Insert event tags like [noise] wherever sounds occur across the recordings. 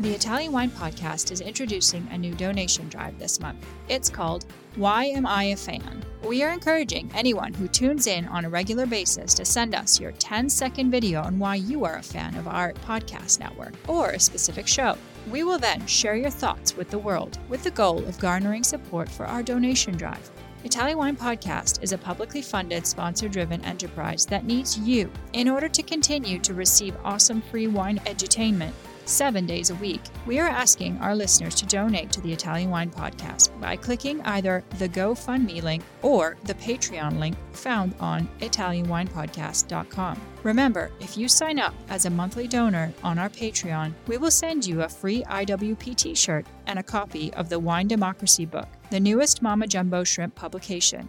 The Italian Wine Podcast is introducing a new donation drive this month. It's called Why Am I a Fan? We are encouraging anyone who tunes in on a regular basis to send us your 10 second video on why you are a fan of our podcast network or a specific show. We will then share your thoughts with the world with the goal of garnering support for our donation drive. Italian Wine Podcast is a publicly funded, sponsor driven enterprise that needs you in order to continue to receive awesome free wine edutainment seven days a week. We are asking our listeners to donate to the Italian Wine Podcast by clicking either the GoFundMe link or the Patreon link found on ItalianWinePodcast.com. Remember, if you sign up as a monthly donor on our Patreon, we will send you a free IWP t shirt and a copy of the Wine Democracy book, the newest Mama Jumbo Shrimp publication.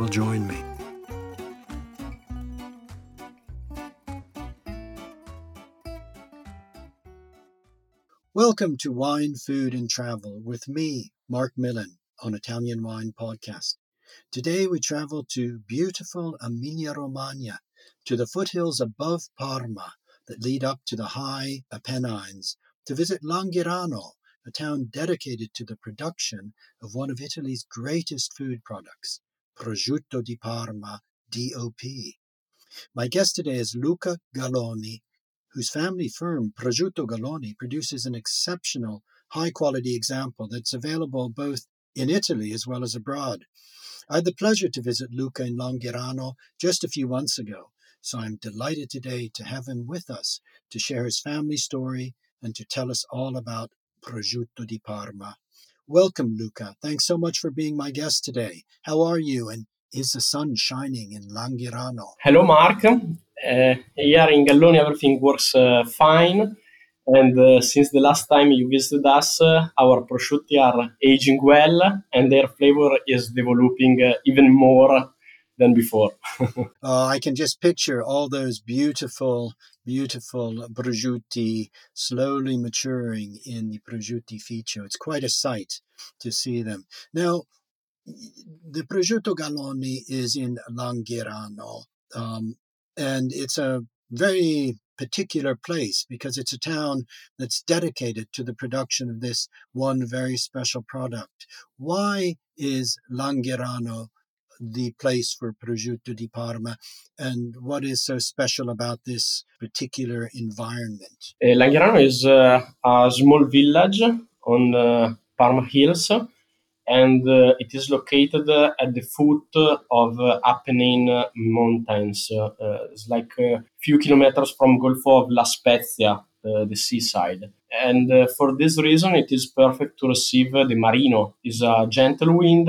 will join me. Welcome to Wine, Food and Travel with me, Marc Millon, on Italian Wine Podcast. Today we travel to beautiful Emilia Romagna, to the foothills above Parma that lead up to the high Apennines, to visit Langhirano, a town dedicated to the production of one of Italy's greatest food products, Prosciutto di Parma, DOP. My guest today is Luca Galloni, whose family firm, Prosciutto Galloni, produces an exceptional, high quality example that's available both in Italy as well as abroad. I had the pleasure to visit Luca in Langhirano just a few months ago, so I'm delighted today to have him with us to share his family story and to tell us all about Prosciutto di Parma. Welcome, Luca. Thanks so much for being my guest today. How are you? And is the sun shining in Langhirano? Hello, Marc. Uh, here in Galloni, everything works uh, fine. And uh, since the last time you visited us, uh, our prosciutti are aging well and their flavor is developing uh, even more than before. [laughs] uh, I can just picture all those beautiful, beautiful prosciutti slowly maturing in the prosciuttificio. It's quite a sight to see them. Now, the prosciutto Galloni is in Langhirano, um, and it's a very particular place because it's a town that's dedicated to the production of this one very special product. Why is Langhirano the place for prosciutto di Parma and what is so special about this particular environment? Uh, is uh, a small village on uh, Parma Hills and uh, it is located uh, at the foot of uh, Apennine Mountains. it's like a few kilometers from Gulf of La Spezia, the seaside. And for this reason, it is perfect to receive the marino. It's a gentle wind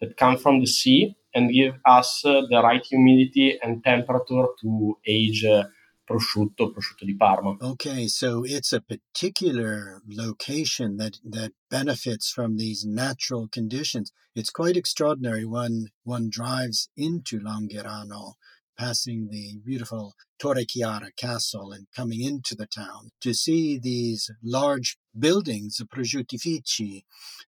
that comes from the sea and give us the right humidity and temperature to age uh, prosciutto, prosciutto di Parma. Okay, so it's a particular location that, that benefits from these natural conditions. It's quite extraordinary when one drives into Langhirano passing the beautiful Torrechiara castle and coming into the town to see these large buildings, the prosciuttifici,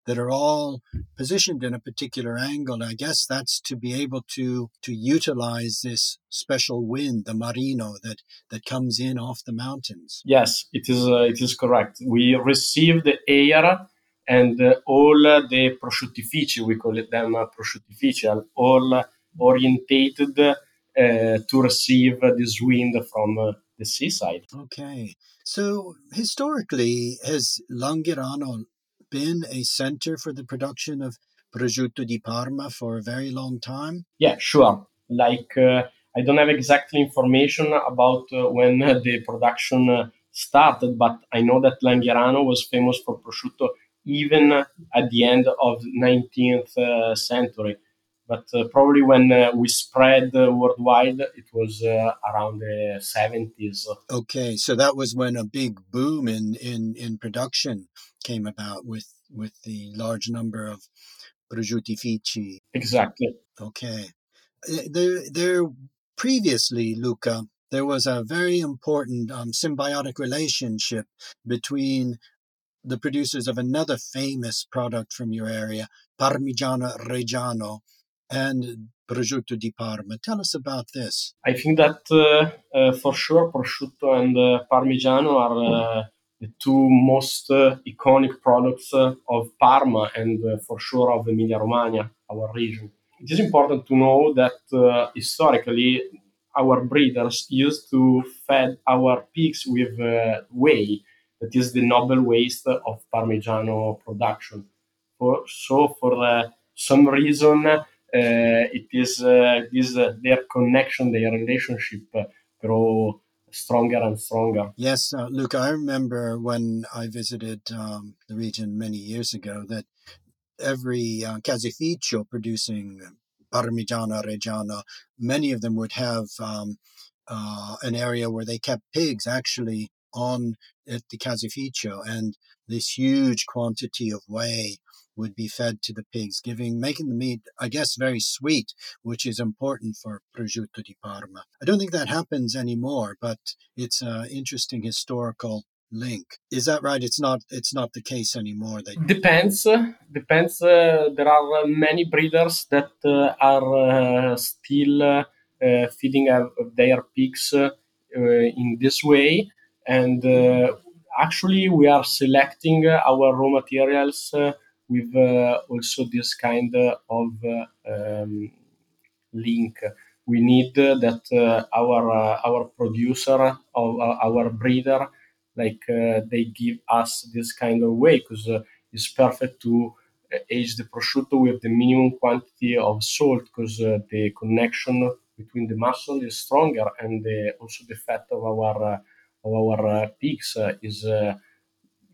that are all positioned in a particular angle. I guess that's to be able to to utilize this special wind, the marino that that comes in off the mountains. Yes, it is. Uh, it is correct. We receive the air and uh, all the prosciuttifici, we call it them uh, prosciuttifici, all orientated uh, to receive this wind from uh, the seaside. Okay. So historically, has Langhirano been a center for the production of prosciutto di Parma for a very long time? Yeah, sure. Like, uh, I don't have exact information about uh, when the production uh, started, but I know that Langhirano was famous for prosciutto even at the end of 19th uh, century. But uh, probably when uh, we spread worldwide, it was around the 70s. Okay, so that was when a big boom in, in, in production came about with with the large number of prosciuttifici. Exactly. Okay. There, there previously, Luca, there was a very important um, symbiotic relationship between the producers of another famous product from your area, Parmigiano Reggiano, and prosciutto di Parma. Tell us about this. I think that uh, uh, for sure prosciutto and uh, Parmigiano are uh, the two most uh, iconic products uh, of Parma and for sure of Emilia Romagna, our region. It is important to know that historically our breeders used to feed our pigs with whey that is the noble waste of Parmigiano production. For, so, for some reason, it is uh, this their connection, their relationship grow stronger and stronger. Yes, uh, Luca, I remember when I visited um, the region many years ago that every uh, caseificio producing Parmigiano Reggiano, many of them would have um, uh, an area where they kept pigs actually on at the caseificio, and this huge quantity of whey would be fed to the pigs, giving making the meat, I guess, very sweet, which is important for prosciutto di Parma. I don't think that happens anymore, but it's an interesting historical link. Is that right? It's not. It's not the case anymore. That depends. Depends. Uh, there are many breeders that uh, are uh, still uh, feeding their pigs uh, in this way and uh, actually we are selecting our raw materials uh, with uh, also this kind of um, link. We need that our our producer of our breeder like they give us this kind of way because it's perfect to age the prosciutto with the minimum quantity of salt because uh, the connection between the muscle is stronger and the, also the fat of our uh, of our uh, uh, is uh,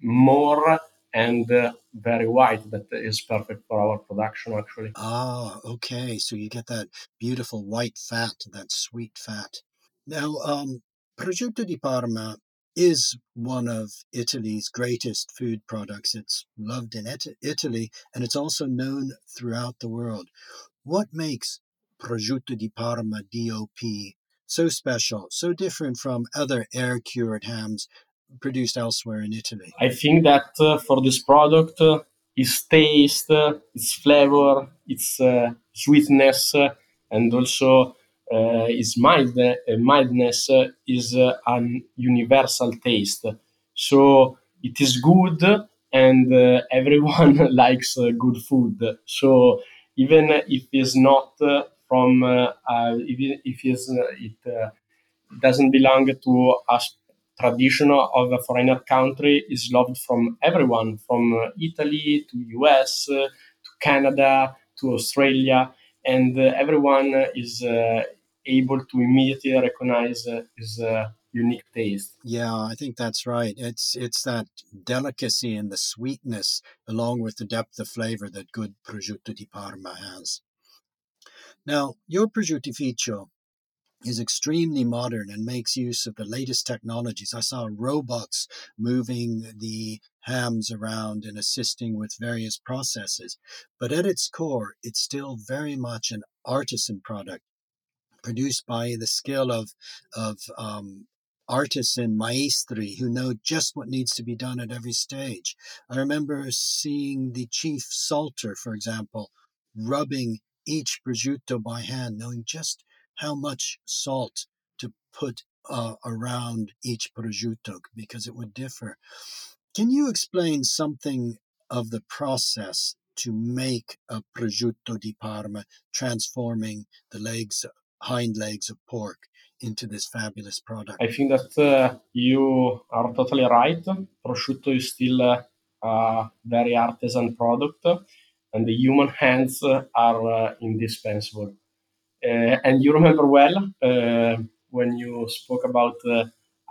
more and very white that is perfect for our production actually ah okay so you get that beautiful white fat that sweet fat now um, prosciutto di parma is one of Italy's greatest food products. It's loved in Italy and it's also known throughout the world. What makes prosciutto di Parma DOP so special, so different from other air cured hams produced elsewhere in Italy? I think that uh, for this product, uh, its taste, uh, its flavor, its uh, sweetness, uh, and also uh, its mild, mildness is an universal taste. So it is good, and everyone [laughs] likes good food. So even if it's not from uh, if, if it doesn't belong to a tradition of a foreigner country is loved from everyone from uh, Italy to US uh, to Canada to Australia and uh, everyone is able to immediately recognize his unique taste. Yeah, I think that's right. It's it's that delicacy and the sweetness along with the depth of flavor that good prosciutto di Parma has. Now, your prosciuttificio is extremely modern and makes use of the latest technologies. I saw robots moving the hams around and assisting with various processes. But at its core, it's still very much an artisan product produced by the skill of, of um, artisan maestri who know just what needs to be done at every stage. I remember seeing the chief salter, for example, rubbing each prosciutto by hand, knowing just how much salt to put uh, around each prosciutto because it would differ. Can you explain something of the process to make a prosciutto di Parma, transforming the legs, hind legs of pork into this fabulous product? I think that uh, you are totally right. Prosciutto is still a very artisan product and the human hands are uh, indispensable. Uh, and you remember well uh, when you spoke about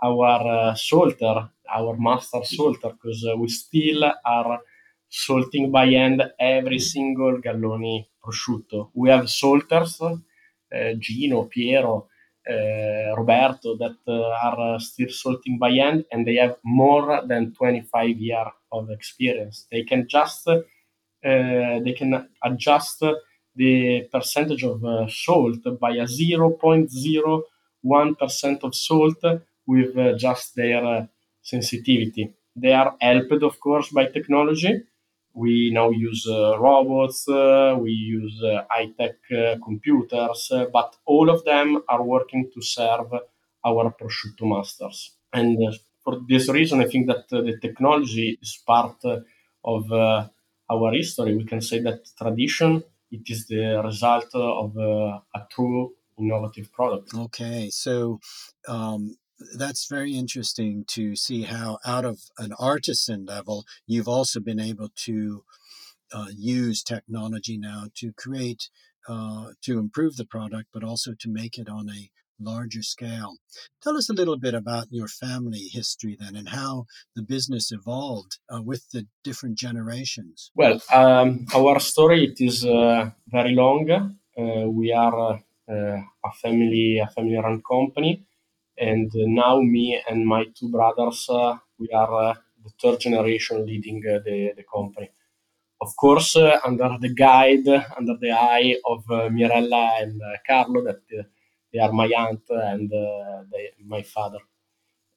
our salter, our master salter, because we still are salting by hand every single galloni prosciutto. We have salters, uh, Gino, Piero, uh, Roberto, that uh, are still salting by hand, and they have more than 25 years of experience. They can just they can adjust the percentage of uh, salt by a 0.01% of salt with uh, just their uh, sensitivity. They are helped, of course, by technology. We now use uh, robots, uh, we use uh, high tech computers, but all of them are working to serve our prosciutto masters. And for this reason, I think that the technology is part of our history. We can say that tradition it is the result of a true innovative product. Okay, so um, that's very interesting to see how out of an artisan level you've also been able to uh, use technology now to create uh, to improve the product but also to make it on a larger scale. Tell us a little bit about your family history then and how the business evolved uh, with the different generations. Well um, our story it is uh, very long. Uh, we are uh, a family a family run company. And uh, now me and my two brothers uh, we are the third generation leading the, the company. Of course under the guide under the eye of mirella and carlo that they are my aunt and they, my father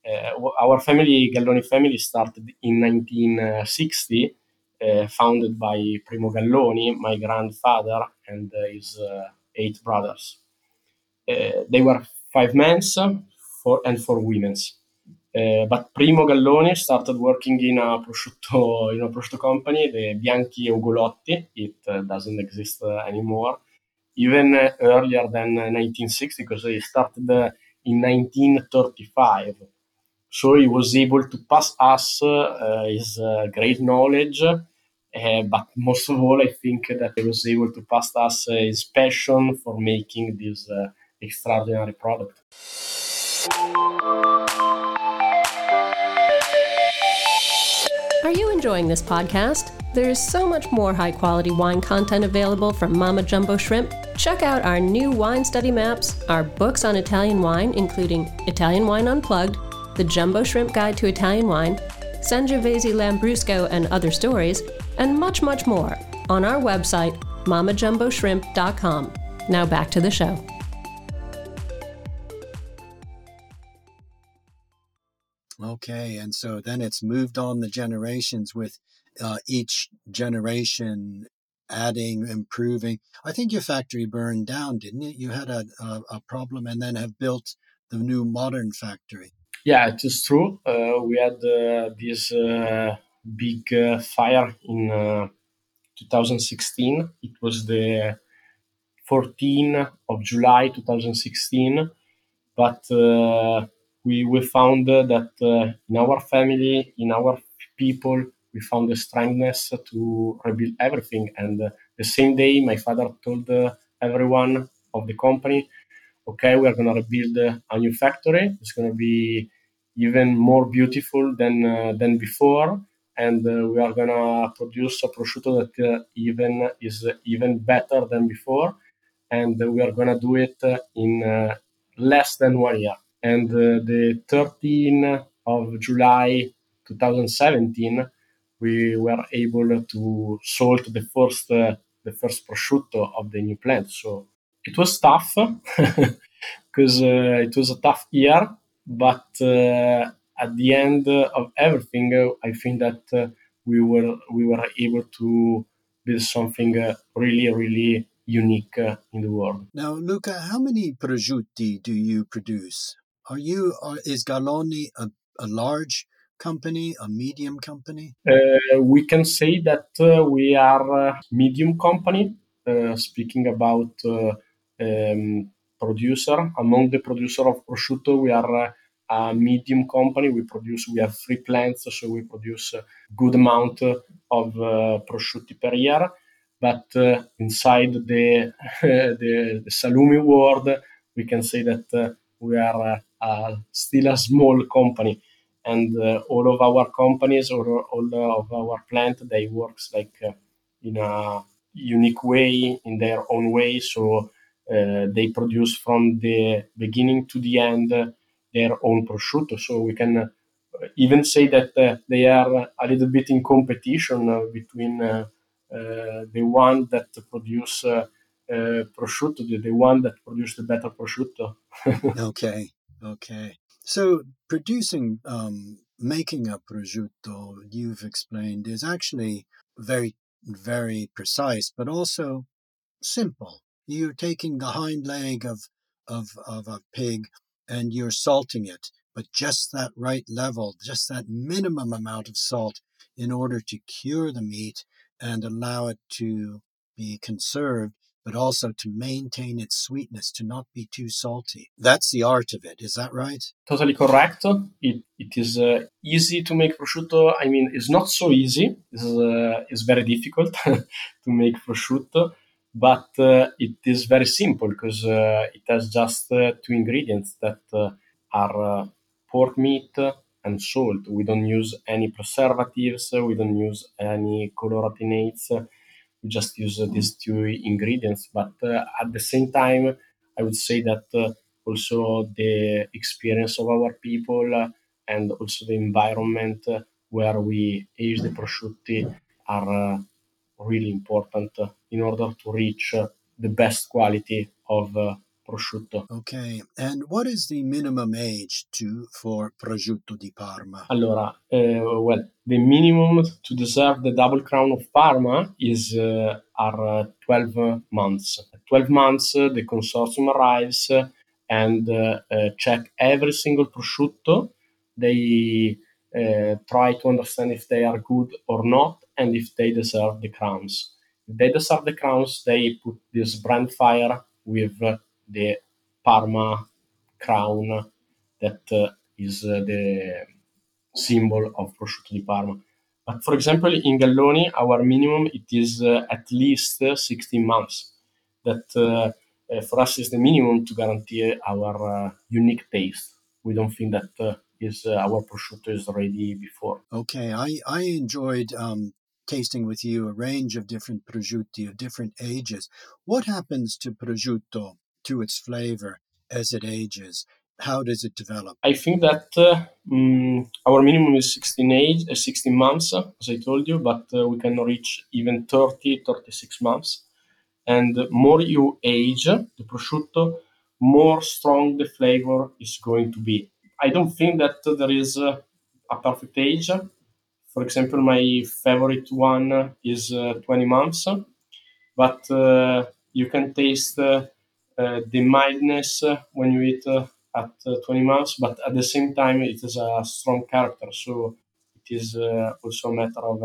uh, our family, Galloni family, started in 1960, uh, founded by Primo Galloni, my grandfather, and uh, his eight brothers. they were five men, for and four women's. Uh, but Primo Galloni started working in a prosciutto in a prosciutto company, the Bianchi Ugolotti. It uh, doesn't exist uh, anymore. Even uh, earlier than 1960, uh, because he started uh, in 1935. So he was able to pass us his great knowledge, but most of all, I think that he was able to pass us his passion for making this extraordinary product. Are you enjoying this podcast? There is so much more high quality wine content available from Mama Jumbo Shrimp. Check out our new wine study maps, our books on Italian wine, including Italian Wine Unplugged, The Jumbo Shrimp Guide to Italian Wine, Sangiovese Lambrusco and Other Stories, and much, much more on our website, mamajumboshrimp.com. Now back to the show. Okay, and so then it's moved on the generations with uh, each generation adding, improving. I think your factory burned down, didn't it? You had a, a, a problem and then have built the new modern factory. Yeah, it is true. Uh, we had uh, this uh, big uh, fire in uh, 2016. It was the 14th of July 2016, but we, we found that uh, in our family, in our people, we found the strengthness to rebuild everything. And uh, the same day, my father told uh, everyone of the company, okay, we are going to rebuild a new factory. It's going to be even more beautiful than, uh, than before. And uh, we are going to produce a prosciutto that uh, even is even better than before. And we are going to do it in less than one year and uh, the 13th of July 2017 we were able to salt the first uh, the first prosciutto of the new plant. So it was tough [laughs] because uh, it was a tough year but uh, at the end of everything uh, i think that uh, we were we were able to build something really really unique in the world. Now luca how many prosciutti do you produce are you? Are, is Galloni a, a large company, a medium company? Uh, we can say that uh, we are a medium company. Uh, speaking about uh, um, producer, among the producer of prosciutto, we are uh, a medium company. We produce. We have three plants, so we produce a good amount of uh, prosciutti per year. But inside the, [laughs] the, the salumi world, we can say that we are uh, still a small company. and uh, all of our companies or all of our plant they works like uh, in a unique way in their own way so uh, they produce from the beginning to the end their own prosciutto so we can even say that they are a little bit in competition between the one that produce prosciutto, the, the one that produce the better prosciutto. [laughs] okay, okay. So producing, um, making a prosciutto, you've explained, is actually very, very precise, but also simple. You're taking the hind leg of, of, of a pig and you're salting it, but just that right level, just that minimum amount of salt in order to cure the meat and allow it to be conserved but also to maintain its sweetness, to not be too salty. That's the art of it. Is that right? Totally correct. It, it is uh, easy to make prosciutto. I mean, it's not so easy. It's, uh, it's very difficult [laughs] to make prosciutto, but uh, it is very simple because uh, it has just uh, two ingredients that uh, are pork meat and salt. We don't use any preservatives. We don't use any colorationates we just use uh, these two ingredients. But uh, at the same time, I would say that uh, also the experience of our people and also the environment where we age the prosciutti are really important in order to reach the best quality of prosciutto. Okay, and what is the minimum age to for prosciutto di Parma? Allora, uh, well, the minimum to deserve the double crown of Parma is uh, are 12 months. 12 months, the consortium arrives and check every single prosciutto. They try to understand if they are good or not and if they deserve the crowns. If they deserve the crowns, they put this brand fire with the Parma crown that uh, is uh, the symbol of prosciutto di Parma. But for example, in Galloni, our minimum it is uh, at least 16 months. That uh, uh, for us is the minimum to guarantee our uh, unique taste. We don't think that is our prosciutto is ready before. Okay, I I enjoyed um, tasting with you a range of different prosciutti of different ages. What happens to prosciutto to its flavor as it ages? How does it develop? I think that uh, um, our minimum is 16 age, uh, 16 months, as I told you, but uh, we can reach even 30, 36 months. And more you age the prosciutto, more strong the flavor is going to be. I don't think that there is a perfect age. For example, my favorite one is uh, 20 months, but uh, you can taste uh, uh, the mildness uh, when you eat uh, at 20 months, but at the same time, it is a strong character. So it is also a matter of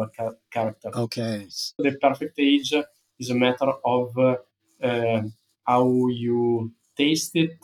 character. Okay. The perfect age is a matter of how you taste it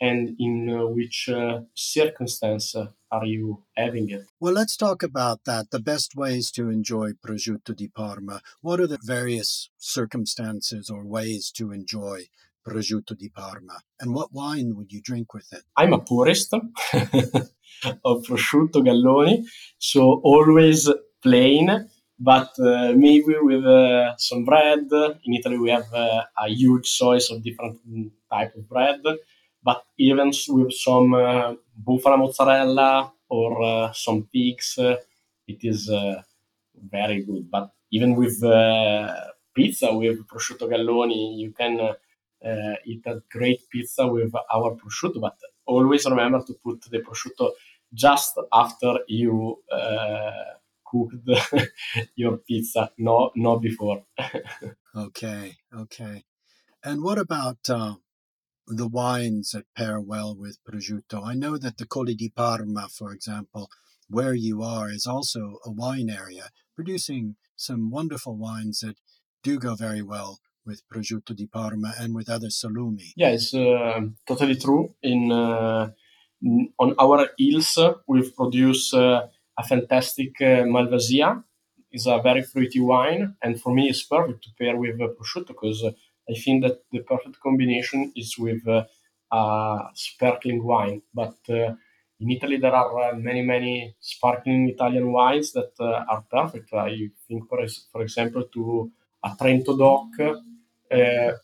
and in uh, which uh, circumstance are you having it? Well, let's talk about that. The best ways to enjoy prosciutto di Parma. What are the various circumstances or ways to enjoy prosciutto di Parma. And what wine would you drink with it? I'm a purist [laughs] of prosciutto galloni, so always plain, but uh, maybe with uh, some bread. In Italy, we have uh, a huge choice of different type of bread, but even with some uh, bufala mozzarella or uh, some pigs, uh, it is very good. But even with pizza with prosciutto galloni, you can eat a great pizza with our prosciutto, but always remember to put the prosciutto just after you uh, cooked [laughs] your pizza, no, not before. [laughs] okay, okay. And what about uh, the wines that pair well with prosciutto? I know that the Colli di Parma, for example, where you are, is also a wine area, producing some wonderful wines that do go very well with prosciutto di Parma and with other salumi. Yeah, it's uh, totally true. In, uh, on our hills, we've produced uh, a fantastic uh, Malvasia. It's a very fruity wine, and for me, it's perfect to pair with prosciutto because I think that the perfect combination is with a sparkling wine. But in Italy, there are uh, many, many sparkling Italian wines that uh, are perfect. I think, for, for example, to a Trento DOC uh,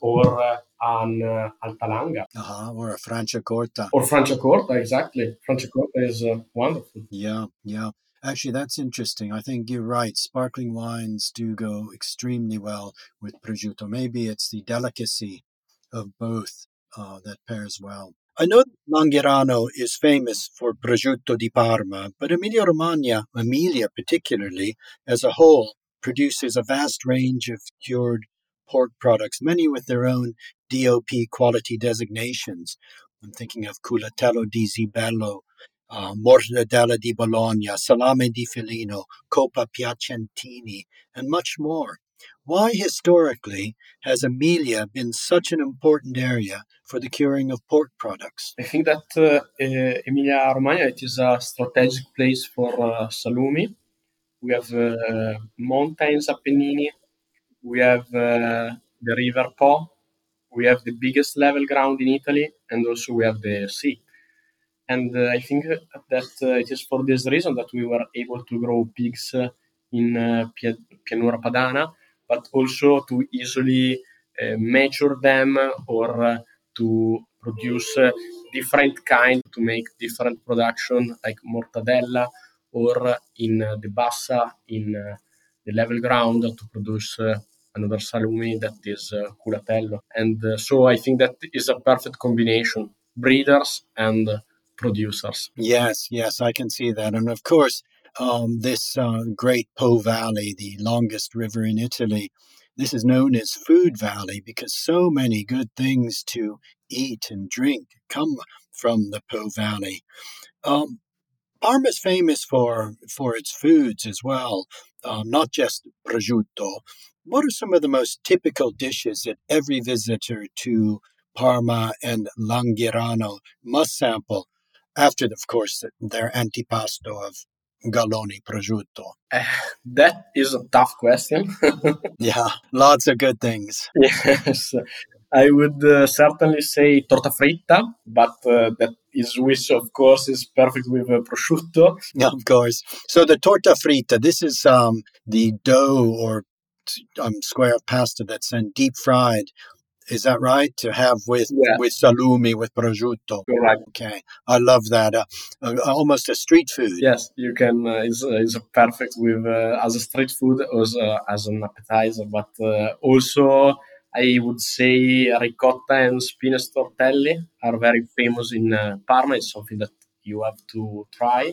or uh, an uh, Alta Langa. Uh-huh, or a Franciacorta. Or Franciacorta, exactly. Franciacorta is uh, wonderful. Yeah, yeah. Actually, that's interesting. I think you're right. Sparkling wines do go extremely well with prosciutto. Maybe it's the delicacy of both uh, that pairs well. I know Langhirano is famous for prosciutto di Parma, but Emilia Romagna, Emilia particularly, as a whole, produces a vast range of cured pork products, many with their own DOP quality designations. I'm thinking of Culatello di Zibello, uh, Mortadella di Bologna, Salame di Felino, Coppa Piacentina, and much more. Why historically has Emilia been such an important area for the curing of pork products? I think that uh, uh, Emilia Romagna it is a strategic place for uh, salumi. We have uh, mountains Apennini, we have uh, the River Po, we have the biggest level ground in Italy, and also we have the sea. And uh, I think that it is for this reason that we were able to grow pigs in Pianura Padana but also to easily uh, measure them or uh, to produce uh, different kind to make different production like mortadella or in the bassa in the level ground to produce another salumi that is uh, culatello. And uh, so I think that is a perfect combination breeders and producers. Yes, yes, I can see that. And of course, um, this uh, great Po Valley, the longest river in Italy. This is known as Food Valley because so many good things to eat and drink come from the Po Valley. Um, Parma is famous for for its foods as well, um, not just prosciutto. What are some of the most typical dishes that every visitor to Parma and Langhirano must sample after, of course, their antipasto of Galloni prosciutto? Uh, that is a tough question. [laughs] yeah, lots of good things. Yes. I would uh, certainly say torta fritta, but uh, that is which of course is perfect with uh, prosciutto. Yeah, of course. So the torta fritta, this is um, the dough or um, square of pasta that's then deep fried is that right? To have with yeah. with salumi, with prosciutto. Correct. Okay, I love that. Uh, uh, almost a street food. Yes, you can. Uh, is uh, is perfect with uh, as a street food as uh, as an appetizer, but also I would say ricotta and spinach tortelli are very famous in Parma. It's something that you have to try,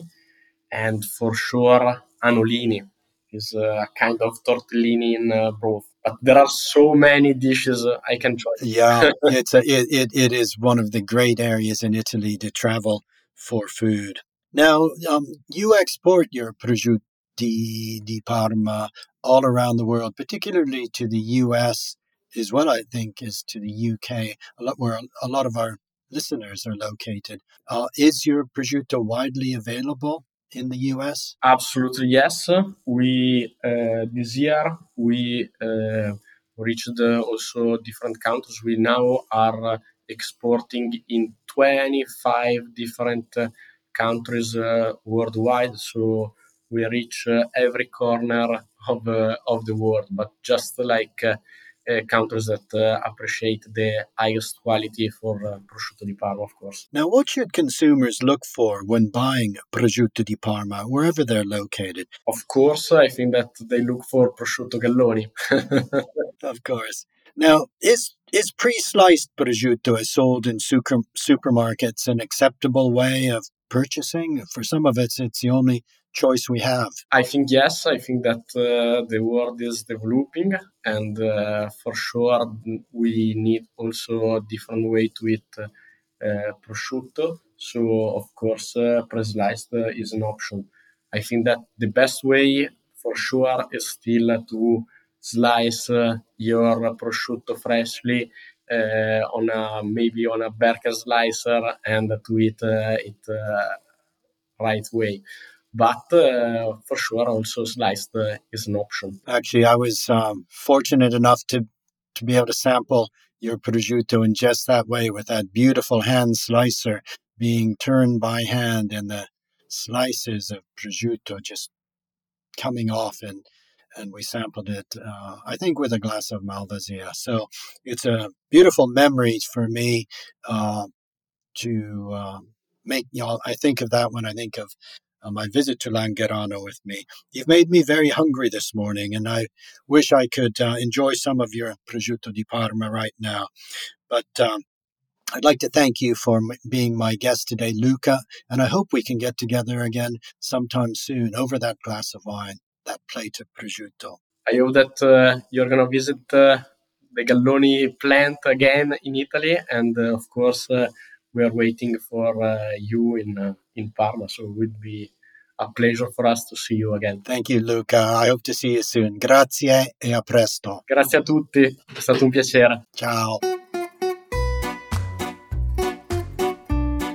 and for sure anolini is a kind of tortellini in broth but there are so many dishes uh, I can try. yeah, [laughs] it's a, it, it, it is one of the great areas in Italy to travel for food. Now, um, you export your prosciutto di Parma all around the world, particularly to the U.S. as well. I think as to the U.K., a lot where a lot of our listeners are located. Uh, is your prosciutto widely available in the US? Absolutely, yes. We uh, this year we uh, reached uh, also different countries. We now are exporting in 25 different uh, countries uh, worldwide. So we reach uh, every corner of of the world. But just like countries that uh, appreciate the highest quality for uh, prosciutto di Parma, of course. Now, what should consumers look for when buying prosciutto di Parma, wherever they're located? Of course, I think that they look for prosciutto Galloni. [laughs] of course. Now, is is pre-sliced prosciutto as sold in super, supermarkets an acceptable way of purchasing? For some of us, it's the only choice we have? I think yes. I think that uh, the world is developing, and uh, for sure we need also a different way to eat uh, prosciutto. So of course, uh, pre-sliced is an option. I think that the best way for sure is still to slice uh, your prosciutto freshly uh, on a maybe on a Berkel slicer and to eat it right way but uh, for sure also sliced uh, is an option. Actually, I was um, fortunate enough to to be able to sample your prosciutto in just that way with that beautiful hand slicer being turned by hand and the slices of prosciutto just coming off and and we sampled it uh, i think with a glass of malvasia so it's a beautiful memory for me uh, to uh, make you know i think of that when i think of uh, my visit to Langhirano with me. You've made me very hungry this morning, and I wish I could uh, enjoy some of your prosciutto di Parma right now. But um, I'd like to thank you for m- being my guest today, Luca, and I hope we can get together again sometime soon over that glass of wine, that plate of prosciutto. I hope that uh, you're going to visit uh, the Galloni plant again in Italy, and uh, of course, uh, we are waiting for you in in Parma. So it would be a pleasure for us to see you again. Thank you, Luca. I hope to see you soon. Grazie e a presto. Grazie a tutti, è stato un piacere. Ciao.